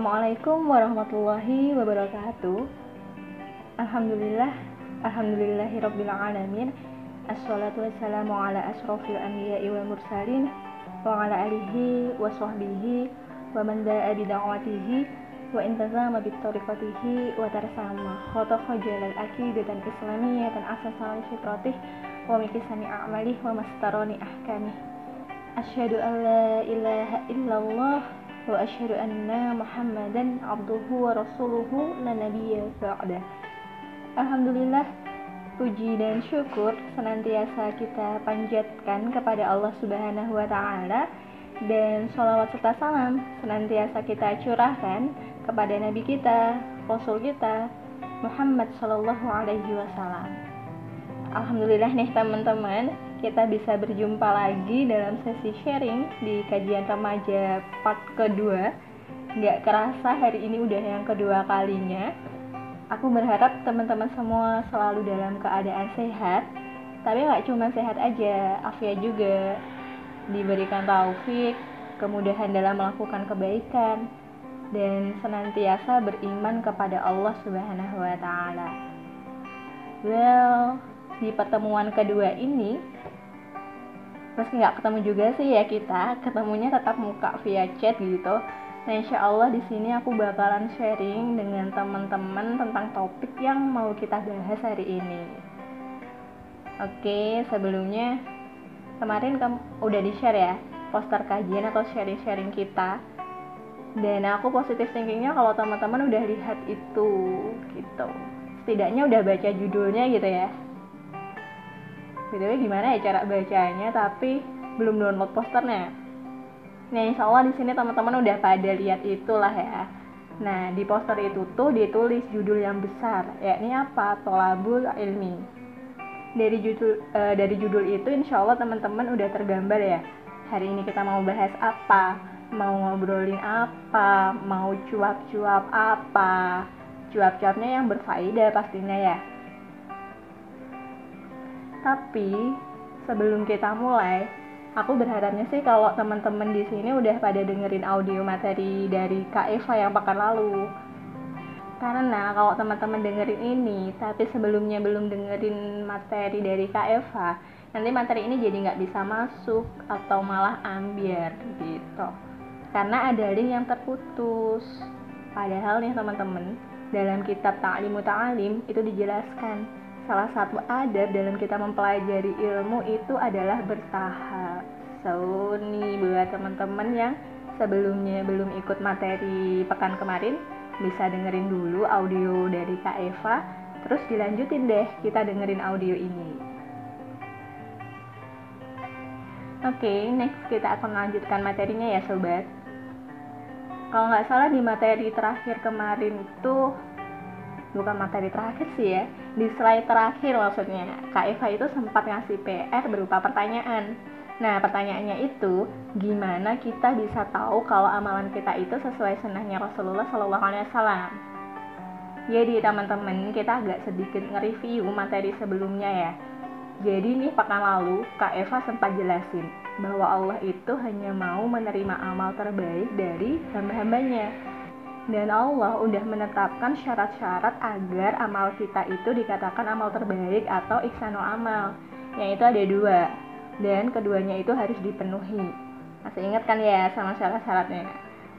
Assalamualaikum warahmatullahi wabarakatuh. Alhamdulillah Alhamdulillahirrabbilalamin Assalatu wassalamu ala asrafil anbiya'i wal mursalin Wa ala alihi wa sahbihi Wa man da'a bida'watihi Wa intazama bitariqatihi Wa tarsama. Khotofa jalal akidatan islamiyatan asasali fitratih Wa mikisani a'malih Wa mastaroni ahkamih. Asyhadu an la ilaha illallah anna Muhammadan abduhu wa rasuluhu la nabiyya ba'da. Alhamdulillah puji dan syukur senantiasa kita panjatkan kepada Allah Subhanahu wa taala dan sholawat serta salam senantiasa kita curahkan kepada nabi kita, rasul kita Muhammad sallallahu alaihi wasallam. Alhamdulillah nih teman-teman, kita bisa berjumpa lagi dalam sesi sharing di kajian remaja part kedua. Nggak kerasa hari ini udah yang kedua kalinya. Aku berharap teman-teman semua selalu dalam keadaan sehat. Tapi nggak cuma sehat aja, Afia juga diberikan taufik, kemudahan dalam melakukan kebaikan, dan senantiasa beriman kepada Allah Subhanahu wa Ta'ala. Well, di pertemuan kedua ini meski nggak ketemu juga sih ya kita. Ketemunya tetap muka via chat gitu. Nah insya Allah di sini aku bakalan sharing dengan teman-teman tentang topik yang mau kita bahas hari ini. Oke sebelumnya kemarin kamu udah di share ya poster kajian atau sharing-sharing kita. Dan aku positif thinkingnya kalau teman-teman udah lihat itu gitu. Setidaknya udah baca judulnya gitu ya btw gimana ya cara bacanya tapi belum download posternya? Nah insya Allah di sini teman-teman udah pada lihat itulah ya. Nah di poster itu tuh ditulis judul yang besar yakni apa? Tolabul ilmi. Dari judul uh, dari judul itu insya Allah teman-teman udah tergambar ya. Hari ini kita mau bahas apa? Mau ngobrolin apa? Mau cuap-cuap apa? Cuap-cuapnya yang berfaedah pastinya ya tapi sebelum kita mulai, aku berharapnya sih kalau teman-teman di sini udah pada dengerin audio materi dari Kak Eva yang pekan lalu. Karena kalau teman-teman dengerin ini, tapi sebelumnya belum dengerin materi dari Kak Eva, nanti materi ini jadi nggak bisa masuk atau malah ambiar gitu. Karena ada link yang terputus. Padahal nih teman-teman, dalam kitab Ta'limu Ta'alim itu dijelaskan salah satu adab dalam kita mempelajari ilmu itu adalah bertahap. So, nih buat teman-teman yang sebelumnya belum ikut materi pekan kemarin, bisa dengerin dulu audio dari Kak Eva, terus dilanjutin deh kita dengerin audio ini. Oke, okay, next kita akan lanjutkan materinya ya sobat. Kalau nggak salah di materi terakhir kemarin itu bukan materi terakhir sih ya di slide terakhir maksudnya Kak Eva itu sempat ngasih PR berupa pertanyaan. Nah pertanyaannya itu gimana kita bisa tahu kalau amalan kita itu sesuai sunnahnya Rasulullah Shallallahu Alaihi Wasallam? Jadi teman-teman kita agak sedikit nge-review materi sebelumnya ya. Jadi nih pekan lalu Kak Eva sempat jelasin bahwa Allah itu hanya mau menerima amal terbaik dari hamba-hambanya dan Allah udah menetapkan syarat-syarat agar amal kita itu dikatakan amal terbaik atau iksano amal yaitu ada dua. Dan keduanya itu harus dipenuhi. Masih ingat kan ya sama syarat-syaratnya?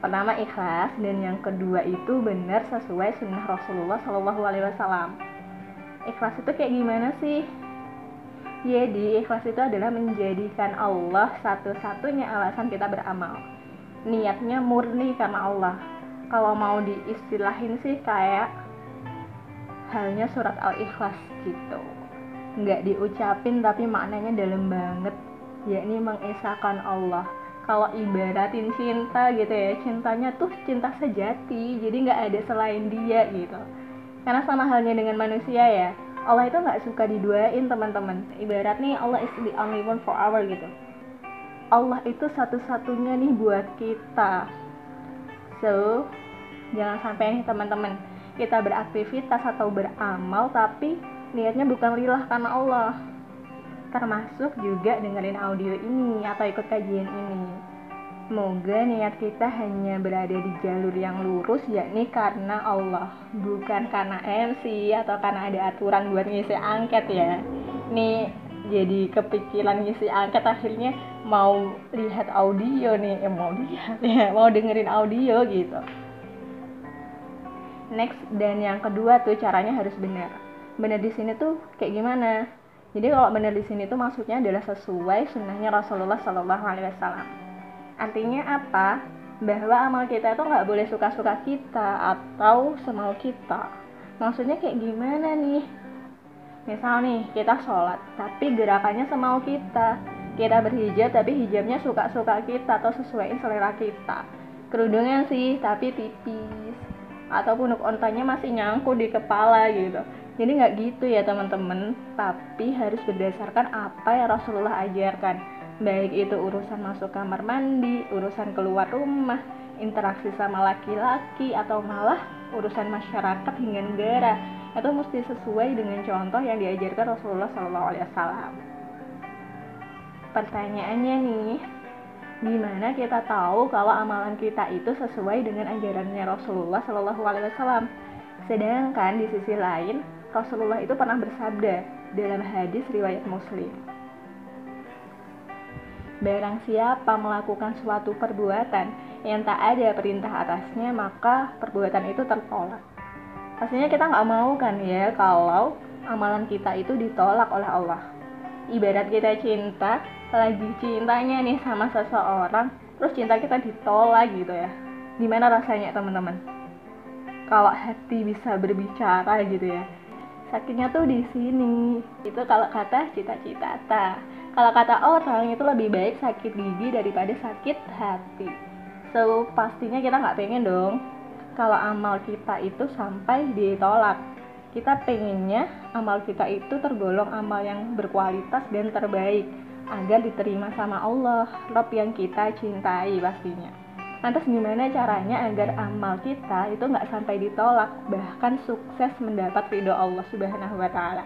Pertama ikhlas. Dan yang kedua itu benar sesuai sunnah Rasulullah Shallallahu Alaihi Wasallam. Ikhlas itu kayak gimana sih? Jadi ikhlas itu adalah menjadikan Allah satu-satunya alasan kita beramal. Niatnya murni karena Allah kalau mau diistilahin sih kayak halnya surat al-ikhlas gitu. Nggak diucapin tapi maknanya dalam banget. Yakni mengesahkan Allah. Kalau ibaratin cinta gitu ya cintanya tuh cinta sejati. Jadi nggak ada selain dia gitu. Karena sama halnya dengan manusia ya Allah itu nggak suka diduain teman-teman. Ibarat nih Allah is the only one for our gitu. Allah itu satu-satunya nih buat kita so jangan sampai nih teman-teman. Kita beraktivitas atau beramal tapi niatnya bukan lillah karena Allah. Termasuk juga dengerin audio ini atau ikut kajian ini. Semoga niat kita hanya berada di jalur yang lurus yakni karena Allah. Bukan karena MC atau karena ada aturan buat ngisi angket ya. Ini jadi kepikiran ngisi angket akhirnya mau lihat audio nih eh, Mau lihat ya, mau dengerin audio gitu Next dan yang kedua tuh caranya harus benar Benar di sini tuh kayak gimana? Jadi kalau benar di sini tuh maksudnya adalah sesuai sunnahnya Rasulullah Shallallahu Alaihi Wasallam Artinya apa? Bahwa amal kita itu nggak boleh suka-suka kita atau semau kita. Maksudnya kayak gimana nih? Misal nih, kita sholat, tapi gerakannya semau kita. Kita berhijab, tapi hijabnya suka-suka kita atau sesuai selera kita. Kerudungnya sih, tapi tipis. Atau punuk ontanya masih nyangkut di kepala gitu. Jadi nggak gitu ya teman-teman, tapi harus berdasarkan apa yang Rasulullah ajarkan baik itu urusan masuk kamar mandi, urusan keluar rumah, interaksi sama laki-laki atau malah urusan masyarakat hingga negara itu mesti sesuai dengan contoh yang diajarkan Rasulullah SAW. Pertanyaannya nih, gimana kita tahu kalau amalan kita itu sesuai dengan ajarannya Rasulullah SAW? Sedangkan di sisi lain, Rasulullah itu pernah bersabda dalam hadis riwayat Muslim Barang siapa melakukan suatu perbuatan yang tak ada perintah atasnya, maka perbuatan itu tertolak. Pastinya kita nggak mau kan ya kalau amalan kita itu ditolak oleh Allah. Ibarat kita cinta, lagi cintanya nih sama seseorang, terus cinta kita ditolak gitu ya. Gimana rasanya teman-teman? Kalau hati bisa berbicara gitu ya. Sakitnya tuh di sini. Itu kalau kata cita-cita kalau kata orang itu lebih baik sakit gigi daripada sakit hati. So pastinya kita nggak pengen dong kalau amal kita itu sampai ditolak. Kita pengennya amal kita itu tergolong amal yang berkualitas dan terbaik agar diterima sama Allah, Rob yang kita cintai pastinya. Lantas gimana caranya agar amal kita itu nggak sampai ditolak, bahkan sukses mendapat ridho Allah Subhanahu wa Ta'ala?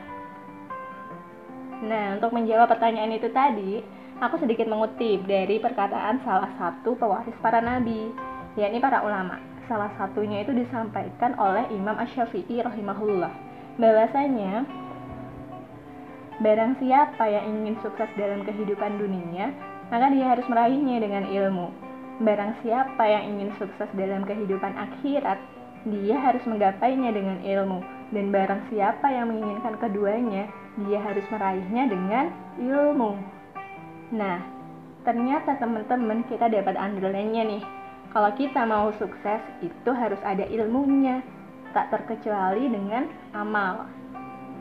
Nah, untuk menjawab pertanyaan itu tadi, aku sedikit mengutip dari perkataan salah satu pewaris para nabi, yakni para ulama. Salah satunya itu disampaikan oleh Imam Ash-Syafi'i rahimahullah, bahwasanya barang siapa yang ingin sukses dalam kehidupan dunia, maka dia harus meraihnya dengan ilmu. Barang siapa yang ingin sukses dalam kehidupan akhirat, dia harus menggapainya dengan ilmu. Dan barang siapa yang menginginkan keduanya, dia harus meraihnya dengan ilmu. Nah, ternyata teman-teman kita dapat underline-nya nih. Kalau kita mau sukses, itu harus ada ilmunya, tak terkecuali dengan amal.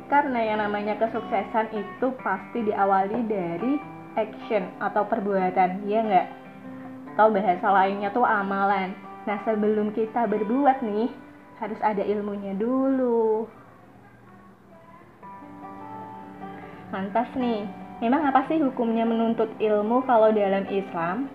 Karena yang namanya kesuksesan itu pasti diawali dari action atau perbuatan, ya enggak? Atau bahasa lainnya tuh amalan. Nah, sebelum kita berbuat nih, harus ada ilmunya dulu. Lantas nih, memang apa sih hukumnya menuntut ilmu kalau dalam Islam?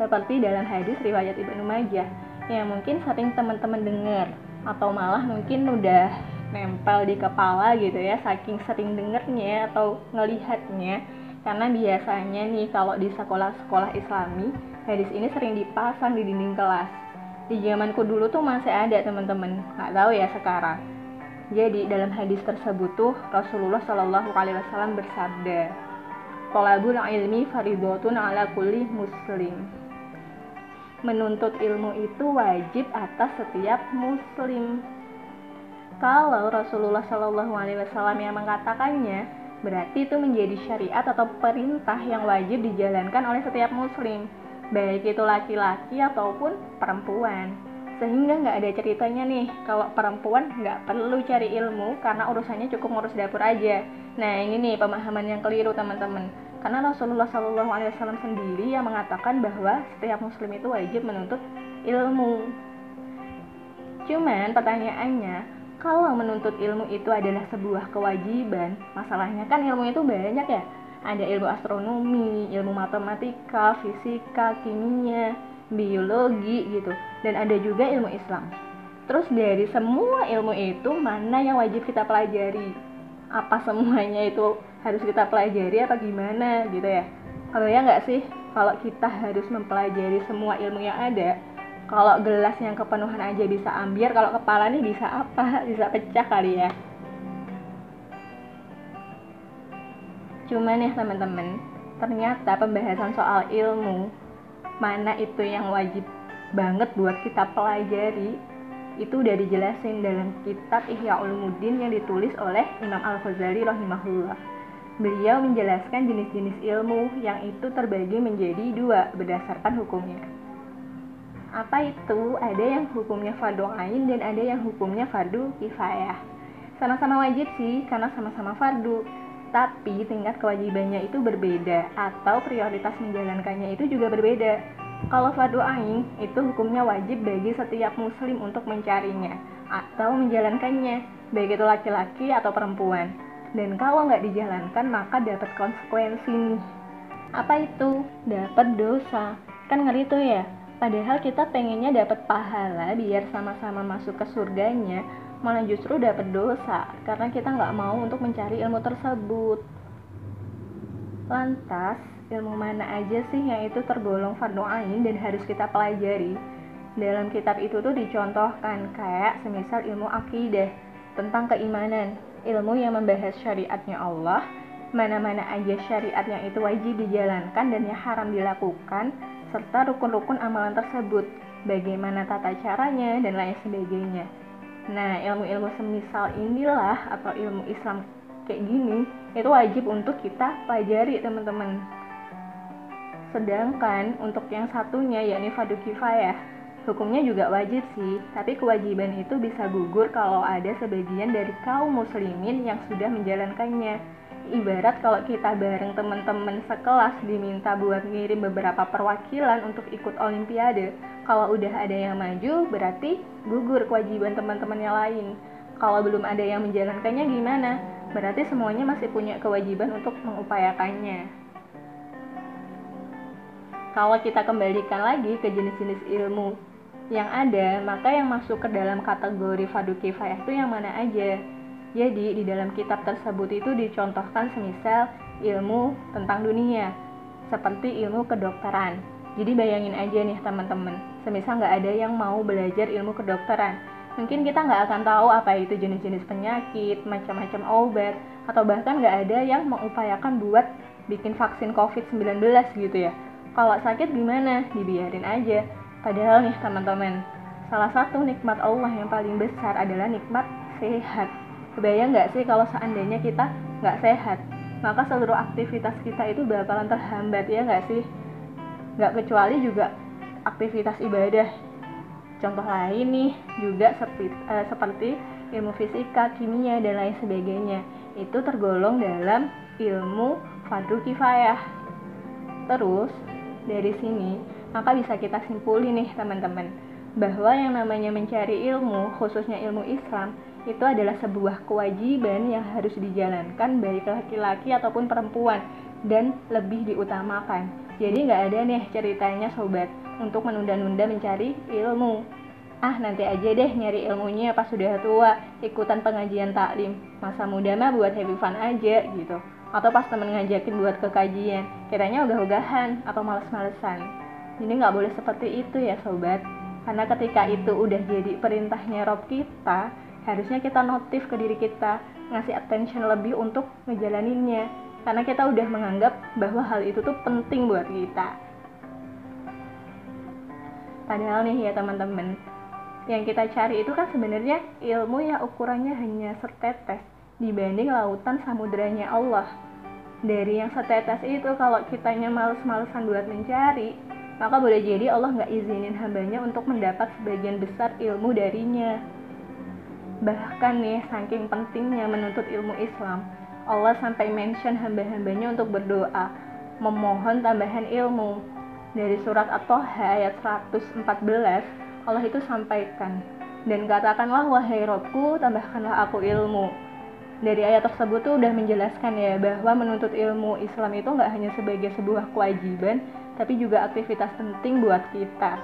Seperti dalam hadis riwayat Ibnu Majah, yang mungkin sering teman-teman dengar atau malah mungkin udah nempel di kepala gitu ya, saking sering dengernya atau ngelihatnya. Karena biasanya nih kalau di sekolah-sekolah Islami, hadis ini sering dipasang di dinding kelas. Di zamanku dulu tuh masih ada teman-teman, nggak tahu ya sekarang jadi dalam hadis tersebut tuh Rasulullah Shallallahu Alaihi Wasallam bersabda, "Tolabul ilmi faridotun ala kulli muslim." Menuntut ilmu itu wajib atas setiap muslim. Kalau Rasulullah Shallallahu Alaihi Wasallam yang mengatakannya, berarti itu menjadi syariat atau perintah yang wajib dijalankan oleh setiap muslim, baik itu laki-laki ataupun perempuan. Sehingga nggak ada ceritanya nih kalau perempuan nggak perlu cari ilmu karena urusannya cukup ngurus dapur aja. Nah ini nih pemahaman yang keliru teman-teman karena Rasulullah Wasallam sendiri yang mengatakan bahwa setiap muslim itu wajib menuntut ilmu. Cuman pertanyaannya kalau menuntut ilmu itu adalah sebuah kewajiban masalahnya kan ilmu itu banyak ya. Ada ilmu astronomi ilmu matematika fisika kimia biologi gitu. Dan ada juga ilmu Islam. Terus dari semua ilmu itu mana yang wajib kita pelajari? Apa semuanya itu harus kita pelajari apa gimana gitu ya ya nggak sih kalau kita harus mempelajari semua ilmu yang ada kalau gelas yang kepenuhan aja bisa ambil kalau kepala nih bisa apa bisa pecah kali ya cuman ya teman-teman ternyata pembahasan soal ilmu mana itu yang wajib banget buat kita pelajari itu udah dijelasin dalam kitab Ihya Ulumuddin yang ditulis oleh Imam Al-Ghazali rahimahullah. Beliau menjelaskan jenis-jenis ilmu yang itu terbagi menjadi dua berdasarkan hukumnya. Apa itu? Ada yang hukumnya fardu ain dan ada yang hukumnya fardu kifayah. Sama-sama wajib sih karena sama-sama fardu, tapi tingkat kewajibannya itu berbeda atau prioritas menjalankannya itu juga berbeda. Kalau fardu ain itu hukumnya wajib bagi setiap muslim untuk mencarinya atau menjalankannya, baik itu laki-laki atau perempuan. Dan kalau nggak dijalankan maka dapat konsekuensi Apa itu? Dapat dosa. Kan ngeri tuh ya. Padahal kita pengennya dapat pahala biar sama-sama masuk ke surganya, malah justru dapat dosa karena kita nggak mau untuk mencari ilmu tersebut. Lantas, ilmu mana aja sih yang itu tergolong fardu ain dan harus kita pelajari? Dalam kitab itu tuh dicontohkan kayak semisal ilmu akidah tentang keimanan, ilmu yang membahas syariatnya Allah, mana-mana aja syariat yang itu wajib dijalankan dan yang haram dilakukan, serta rukun-rukun amalan tersebut, bagaimana tata caranya, dan lain sebagainya. Nah, ilmu-ilmu semisal inilah atau ilmu Islam kayak gini, itu wajib untuk kita pelajari teman-teman. Sedangkan untuk yang satunya yakni fardu kifayah, hukumnya juga wajib sih, tapi kewajiban itu bisa gugur kalau ada sebagian dari kaum muslimin yang sudah menjalankannya. Ibarat kalau kita bareng teman-teman sekelas diminta buat ngirim beberapa perwakilan untuk ikut olimpiade. Kalau udah ada yang maju, berarti gugur kewajiban teman-teman yang lain. Kalau belum ada yang menjalankannya gimana? Berarti semuanya masih punya kewajiban untuk mengupayakannya kalau kita kembalikan lagi ke jenis-jenis ilmu yang ada, maka yang masuk ke dalam kategori fardu kifayah itu yang mana aja? Jadi di dalam kitab tersebut itu dicontohkan semisal ilmu tentang dunia, seperti ilmu kedokteran. Jadi bayangin aja nih teman-teman, semisal nggak ada yang mau belajar ilmu kedokteran, mungkin kita nggak akan tahu apa itu jenis-jenis penyakit, macam-macam obat, atau bahkan nggak ada yang mengupayakan buat bikin vaksin COVID-19 gitu ya kalau sakit gimana? Dibiarin aja. Padahal nih teman-teman, salah satu nikmat Allah yang paling besar adalah nikmat sehat. Kebayang nggak sih kalau seandainya kita nggak sehat? Maka seluruh aktivitas kita itu bakalan terhambat ya nggak sih? Nggak kecuali juga aktivitas ibadah. Contoh lain nih juga seperti, uh, seperti ilmu fisika, kimia, dan lain sebagainya. Itu tergolong dalam ilmu fardu kifayah. Terus, dari sini, maka bisa kita simpulin nih teman-teman, bahwa yang namanya mencari ilmu, khususnya ilmu Islam, itu adalah sebuah kewajiban yang harus dijalankan baik laki-laki ataupun perempuan dan lebih diutamakan. Jadi nggak ada nih ceritanya sobat untuk menunda-nunda mencari ilmu. Ah nanti aja deh nyari ilmunya pas sudah tua, ikutan pengajian taklim. Masa muda mah buat happy fun aja gitu atau pas temen ngajakin buat ke kajian kiranya udah-udahan atau males-malesan jadi nggak boleh seperti itu ya sobat. Karena ketika itu udah jadi perintahnya Rob kita harusnya kita notif ke diri kita ngasih attention lebih untuk ngejalaninnya. Karena kita udah menganggap bahwa hal itu tuh penting buat kita. Padahal nih ya teman-teman yang kita cari itu kan sebenarnya ilmu yang ukurannya hanya setetes dibanding lautan samudranya Allah. Dari yang setetes itu kalau kitanya males-malesan buat mencari, maka boleh jadi Allah nggak izinin hambanya untuk mendapat sebagian besar ilmu darinya. Bahkan nih, saking pentingnya menuntut ilmu Islam, Allah sampai mention hamba-hambanya untuk berdoa, memohon tambahan ilmu. Dari surat At-Toha ayat 114, Allah itu sampaikan, dan katakanlah wahai Robku, tambahkanlah aku ilmu dari ayat tersebut tuh udah menjelaskan ya bahwa menuntut ilmu Islam itu nggak hanya sebagai sebuah kewajiban, tapi juga aktivitas penting buat kita.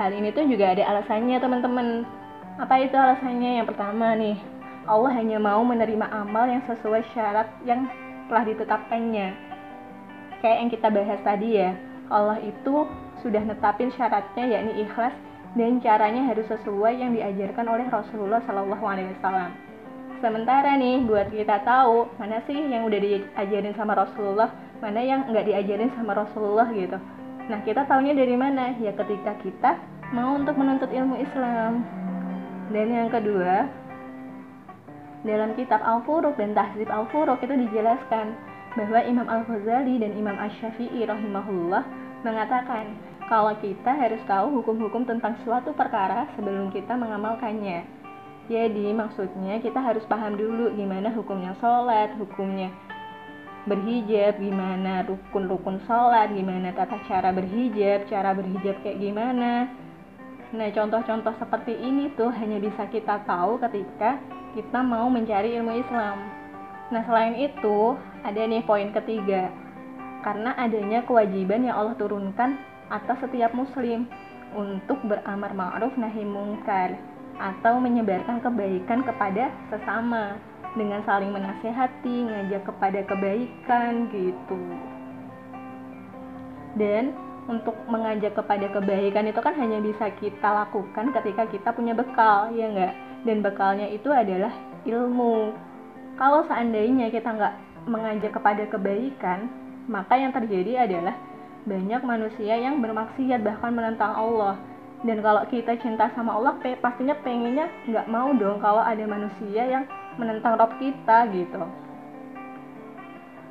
Hal ini tuh juga ada alasannya teman-teman. Apa itu alasannya? Yang pertama nih, Allah hanya mau menerima amal yang sesuai syarat yang telah ditetapkannya. kayak yang kita bahas tadi ya Allah itu sudah netapin syaratnya yakni ikhlas dan caranya harus sesuai yang diajarkan oleh Rasulullah Shallallahu Alaihi Wasallam. Sementara nih buat kita tahu mana sih yang udah diajarin sama Rasulullah, mana yang nggak diajarin sama Rasulullah gitu. Nah kita taunya dari mana? Ya ketika kita mau untuk menuntut ilmu Islam. Dan yang kedua, dalam kitab Al-Furuq dan Tahzib Al-Furuq itu dijelaskan bahwa Imam Al-Ghazali dan Imam Ash-Syafi'i rahimahullah mengatakan kalau kita harus tahu hukum-hukum tentang suatu perkara sebelum kita mengamalkannya. Jadi maksudnya kita harus paham dulu gimana hukumnya sholat, hukumnya berhijab, gimana rukun-rukun sholat, gimana tata cara berhijab, cara berhijab kayak gimana. Nah contoh-contoh seperti ini tuh hanya bisa kita tahu ketika kita mau mencari ilmu Islam. Nah selain itu ada nih poin ketiga karena adanya kewajiban yang Allah turunkan atas setiap muslim untuk beramar ma'ruf nahi mungkar atau menyebarkan kebaikan kepada sesama dengan saling menasehati, ngajak kepada kebaikan gitu. Dan untuk mengajak kepada kebaikan itu kan hanya bisa kita lakukan ketika kita punya bekal, ya enggak? Dan bekalnya itu adalah ilmu. Kalau seandainya kita nggak mengajak kepada kebaikan, maka yang terjadi adalah banyak manusia yang bermaksiat bahkan menentang Allah dan kalau kita cinta sama Allah pastinya pengennya nggak mau dong kalau ada manusia yang menentang Rob kita gitu.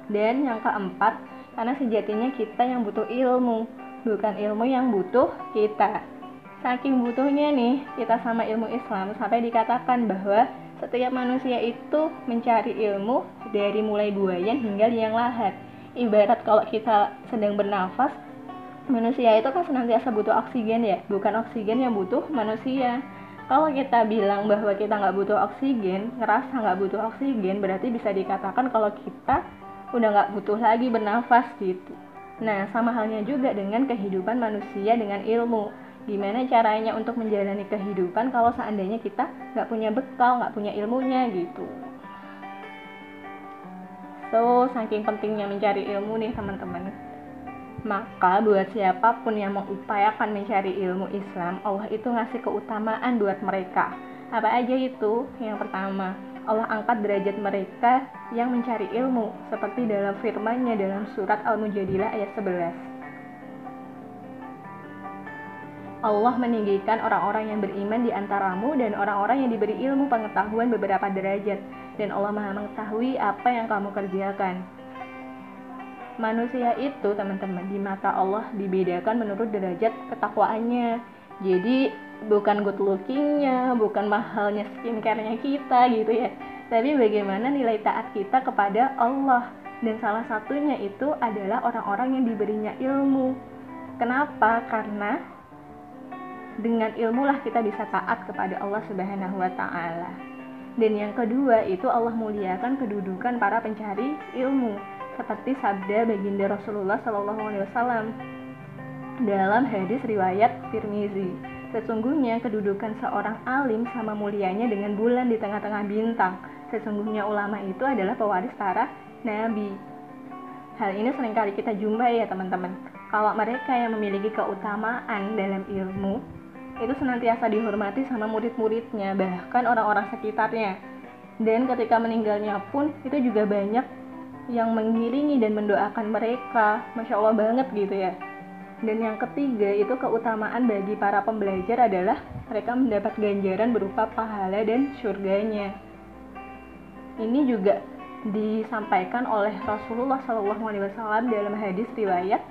Dan yang keempat karena sejatinya kita yang butuh ilmu bukan ilmu yang butuh kita. Saking butuhnya nih kita sama ilmu Islam sampai dikatakan bahwa setiap manusia itu mencari ilmu dari mulai buayan hingga liang lahat. Ibarat kalau kita sedang bernafas manusia itu kan senantiasa butuh oksigen ya bukan oksigen yang butuh manusia kalau kita bilang bahwa kita nggak butuh oksigen ngerasa nggak butuh oksigen berarti bisa dikatakan kalau kita udah nggak butuh lagi bernafas gitu. Nah sama halnya juga dengan kehidupan manusia dengan ilmu. Gimana caranya untuk menjalani kehidupan kalau seandainya kita nggak punya bekal nggak punya ilmunya gitu. So, saking pentingnya mencari ilmu nih teman-teman. Maka buat siapa pun yang mengupayakan mencari ilmu Islam, Allah itu ngasih keutamaan buat mereka. Apa aja itu? Yang pertama, Allah angkat derajat mereka yang mencari ilmu, seperti dalam firman-Nya dalam surat Al-Mujadilah ayat 11. Allah meninggikan orang-orang yang beriman di antaramu dan orang-orang yang diberi ilmu pengetahuan beberapa derajat dan Allah Maha mengetahui apa yang kamu kerjakan. Manusia itu, teman-teman, di mata Allah dibedakan menurut derajat ketakwaannya. Jadi bukan good lookingnya, bukan mahalnya skincare-nya kita gitu ya. Tapi bagaimana nilai taat kita kepada Allah. Dan salah satunya itu adalah orang-orang yang diberinya ilmu. Kenapa? Karena dengan ilmu lah kita bisa taat kepada Allah Subhanahu wa taala. Dan yang kedua itu Allah muliakan kedudukan para pencari ilmu seperti sabda baginda Rasulullah Shallallahu alaihi wasallam dalam hadis riwayat Tirmizi. Sesungguhnya kedudukan seorang alim sama mulianya dengan bulan di tengah-tengah bintang. Sesungguhnya ulama itu adalah pewaris para nabi. Hal ini sering kali kita jumpai ya teman-teman. Kalau mereka yang memiliki keutamaan dalam ilmu, itu senantiasa dihormati sama murid-muridnya bahkan orang-orang sekitarnya dan ketika meninggalnya pun itu juga banyak yang mengiringi dan mendoakan mereka masya Allah banget gitu ya dan yang ketiga itu keutamaan bagi para pembelajar adalah mereka mendapat ganjaran berupa pahala dan surganya ini juga disampaikan oleh Rasulullah SAW dalam hadis riwayat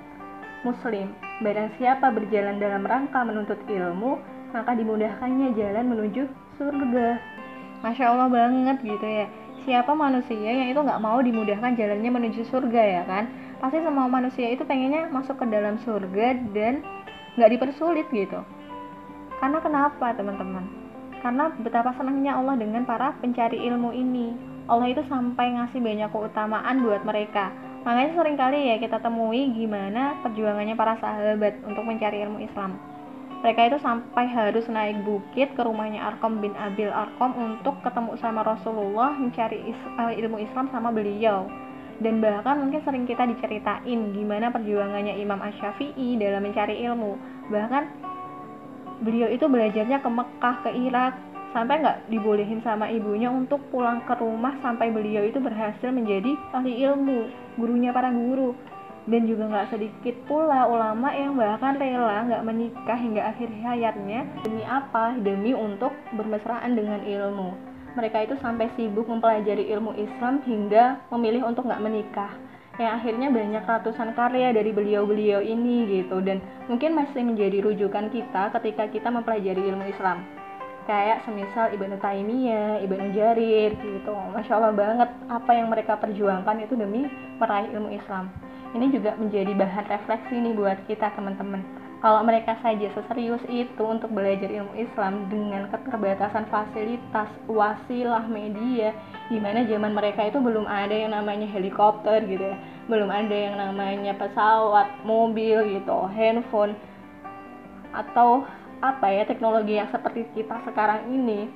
Muslim Barang siapa berjalan dalam rangka menuntut ilmu, maka dimudahkannya jalan menuju surga. Masya Allah banget gitu ya. Siapa manusia yang itu nggak mau dimudahkan jalannya menuju surga ya kan? Pasti semua manusia itu pengennya masuk ke dalam surga dan nggak dipersulit gitu. Karena kenapa teman-teman? Karena betapa senangnya Allah dengan para pencari ilmu ini. Allah itu sampai ngasih banyak keutamaan buat mereka Makanya sering kali ya kita temui gimana perjuangannya para sahabat untuk mencari ilmu Islam. Mereka itu sampai harus naik bukit ke rumahnya Arkom bin Abil Arkom untuk ketemu sama Rasulullah mencari eh, ilmu Islam sama beliau. dan bahkan mungkin sering kita diceritain gimana perjuangannya Imam Ash-Syafi'i dalam mencari ilmu bahkan beliau itu belajarnya ke Mekah ke Irak sampai nggak dibolehin sama ibunya untuk pulang ke rumah sampai beliau itu berhasil menjadi ahli ilmu gurunya para guru dan juga nggak sedikit pula ulama yang bahkan rela nggak menikah hingga akhir hayatnya demi apa? Demi untuk bermesraan dengan ilmu. Mereka itu sampai sibuk mempelajari ilmu Islam hingga memilih untuk nggak menikah. Yang akhirnya banyak ratusan karya dari beliau-beliau ini gitu. Dan mungkin masih menjadi rujukan kita ketika kita mempelajari ilmu Islam. Kayak semisal Ibnu Taimiyah, Ibnu Jarir gitu. Masya Allah banget apa yang mereka perjuangkan itu demi meraih ilmu Islam. Ini juga menjadi bahan refleksi nih buat kita teman-teman. Kalau mereka saja seserius itu untuk belajar ilmu Islam dengan keterbatasan fasilitas, wasilah, media, di mana zaman mereka itu belum ada yang namanya helikopter gitu ya, belum ada yang namanya pesawat, mobil gitu, handphone, atau apa ya teknologi yang seperti kita sekarang ini,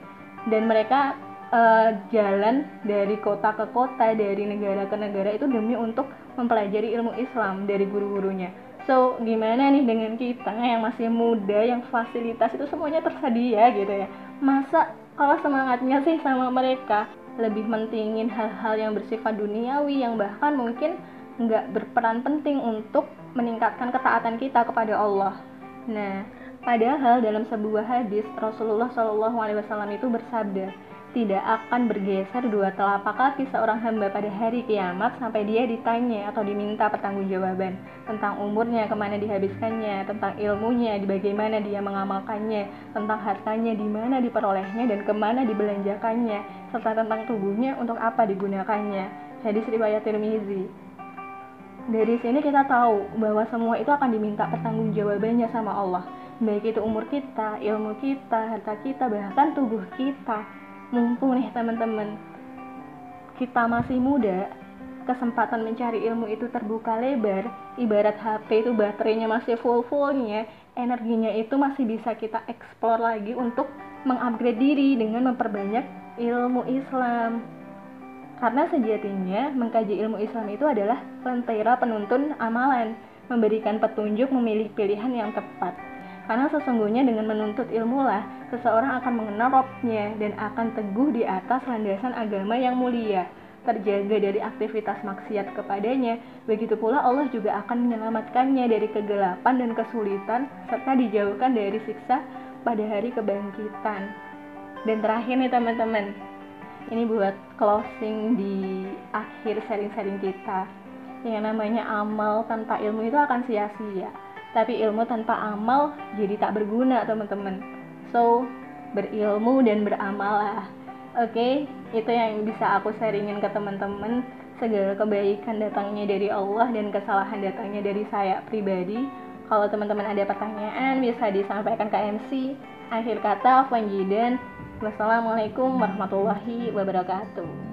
dan mereka uh, jalan dari kota ke kota, dari negara ke negara itu demi untuk mempelajari ilmu Islam dari guru-gurunya So, gimana nih dengan kita yang masih muda, yang fasilitas itu semuanya tersedia gitu ya? Masa kalau semangatnya sih sama mereka lebih mentingin hal-hal yang bersifat duniawi yang bahkan mungkin nggak berperan penting untuk meningkatkan ketaatan kita kepada Allah. Nah, padahal dalam sebuah hadis Rasulullah Shallallahu Alaihi Wasallam itu bersabda, tidak akan bergeser dua telapak kaki seorang hamba pada hari kiamat sampai dia ditanya atau diminta pertanggungjawaban tentang umurnya, ke mana dihabiskannya, tentang ilmunya, bagaimana dia mengamalkannya, tentang hartanya, di mana diperolehnya dan ke mana dibelanjakannya, serta tentang tubuhnya untuk apa digunakannya. Hadis riwayat Tirmizi. Dari sini kita tahu bahwa semua itu akan diminta pertanggungjawabannya sama Allah. Baik itu umur kita, ilmu kita, harta kita, bahkan tubuh kita mumpung nih teman-teman. Kita masih muda kesempatan mencari ilmu itu terbuka lebar. Ibarat HP itu baterainya masih full-fullnya energinya itu masih bisa kita explore lagi untuk mengupgrade diri dengan memperbanyak ilmu Islam. Karena sejatinya mengkaji ilmu Islam itu adalah lentera penuntun amalan memberikan petunjuk memilih pilihan yang tepat karena sesungguhnya dengan menuntut ilmu lah, seseorang akan mengenal robnya dan akan teguh di atas landasan agama yang mulia, terjaga dari aktivitas maksiat kepadanya. Begitu pula Allah juga akan menyelamatkannya dari kegelapan dan kesulitan, serta dijauhkan dari siksa pada hari kebangkitan. Dan terakhir nih teman-teman, ini buat closing di akhir sharing-sharing kita. Yang namanya amal tanpa ilmu itu akan sia-sia tapi ilmu tanpa amal jadi tak berguna teman-teman. So berilmu dan beramal lah. Oke okay? itu yang bisa aku sharingin ke teman-teman. Segala kebaikan datangnya dari Allah dan kesalahan datangnya dari saya pribadi. Kalau teman-teman ada pertanyaan bisa disampaikan ke MC akhir kata Fanjidan wassalamualaikum warahmatullahi wabarakatuh